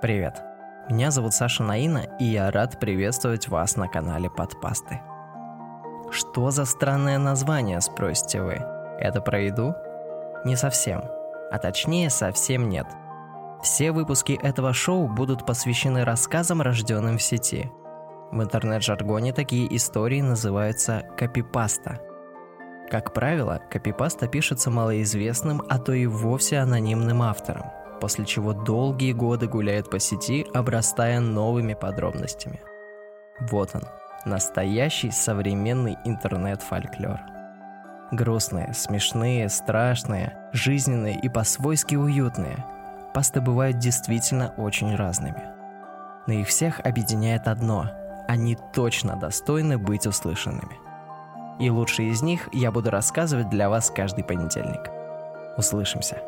Привет. Меня зовут Саша Наина, и я рад приветствовать вас на канале Подпасты. Что за странное название, спросите вы? Это про еду? Не совсем. А точнее, совсем нет. Все выпуски этого шоу будут посвящены рассказам, рожденным в сети. В интернет-жаргоне такие истории называются копипаста. Как правило, копипаста пишется малоизвестным, а то и вовсе анонимным автором – после чего долгие годы гуляет по сети, обрастая новыми подробностями. Вот он, настоящий современный интернет-фольклор. Грустные, смешные, страшные, жизненные и по-свойски уютные. Пасты бывают действительно очень разными. Но их всех объединяет одно – они точно достойны быть услышанными. И лучшие из них я буду рассказывать для вас каждый понедельник. Услышимся.